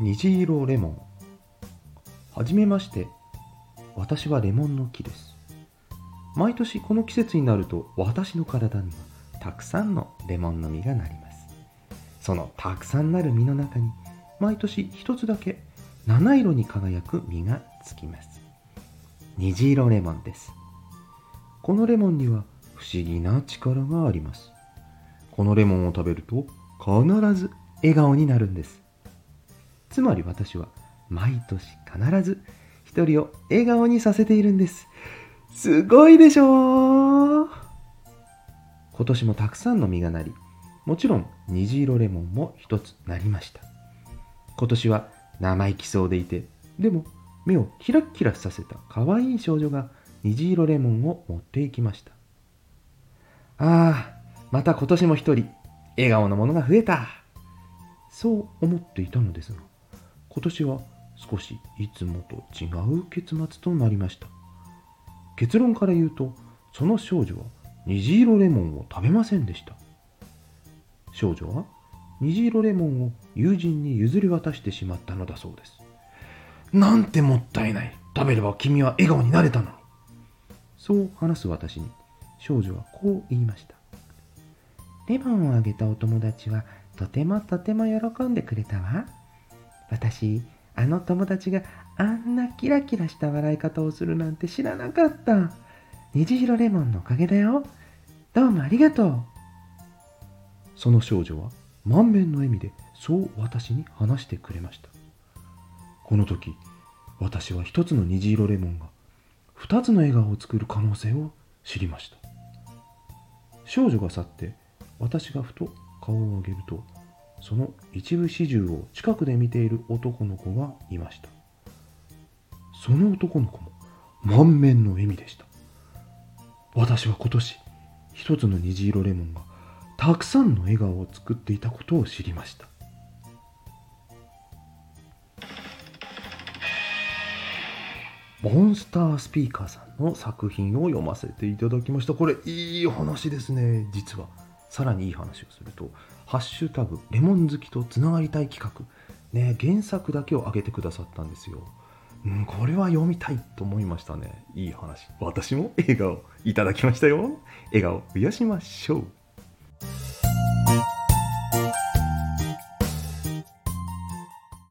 虹色レモン。はじめまして。私はレモンの木です。毎年この季節になると私の体にはたくさんのレモンの実がなります。そのたくさんなる実の中に毎年一つだけ七色に輝く実がつきます。虹色レモンです。このレモンには不思議な力があります。このレモンを食べると必ず笑顔になるんです。つまり私は毎年必ず一人を笑顔にさせているんです。すごいでしょう。今年もたくさんの実がなりもちろん虹色レモンも一つなりました今年は生意気そうでいてでも目をキラッキラさせた可愛い少女が虹色レモンを持っていきました。ああまた今年も一人笑顔のものが増えた。そう思っていたのですが。今年は少しいつもと違う結末となりました。結論から言うとその少女は虹色レモンを食べませんでした。少女は虹色レモンを友人に譲り渡してしまったのだそうです。なんてもったいない。食べれば君は笑顔になれたのに。そう話す私に少女はこう言いました。レモンをあげたお友達はとてもとても喜んでくれたわ。私あの友達があんなキラキラした笑い方をするなんて知らなかった。虹色レモンのおかげだよ。どうもありがとう。その少女は満面の笑みでそう私に話してくれました。この時私は一つの虹色レモンが二つの笑顔を作る可能性を知りました。少女が去って私がふと顔を上げるとその一部始終を近くで見ている男の子がいました。その男の子も満面の笑みでした。私は今年一つの虹色レモンがたくさんの笑顔を作っていたことを知りました。モンスタースピーカーさんの作品を読ませていただきました。これいい話ですね実は。さらにいい話をすると「ハッシュタグレモン好きとつながりたい企画」ね原作だけを上げてくださったんですよ、うん、これは読みたいと思いましたね。いい話。私も笑顔いただきましたよ。笑顔増やしましょう。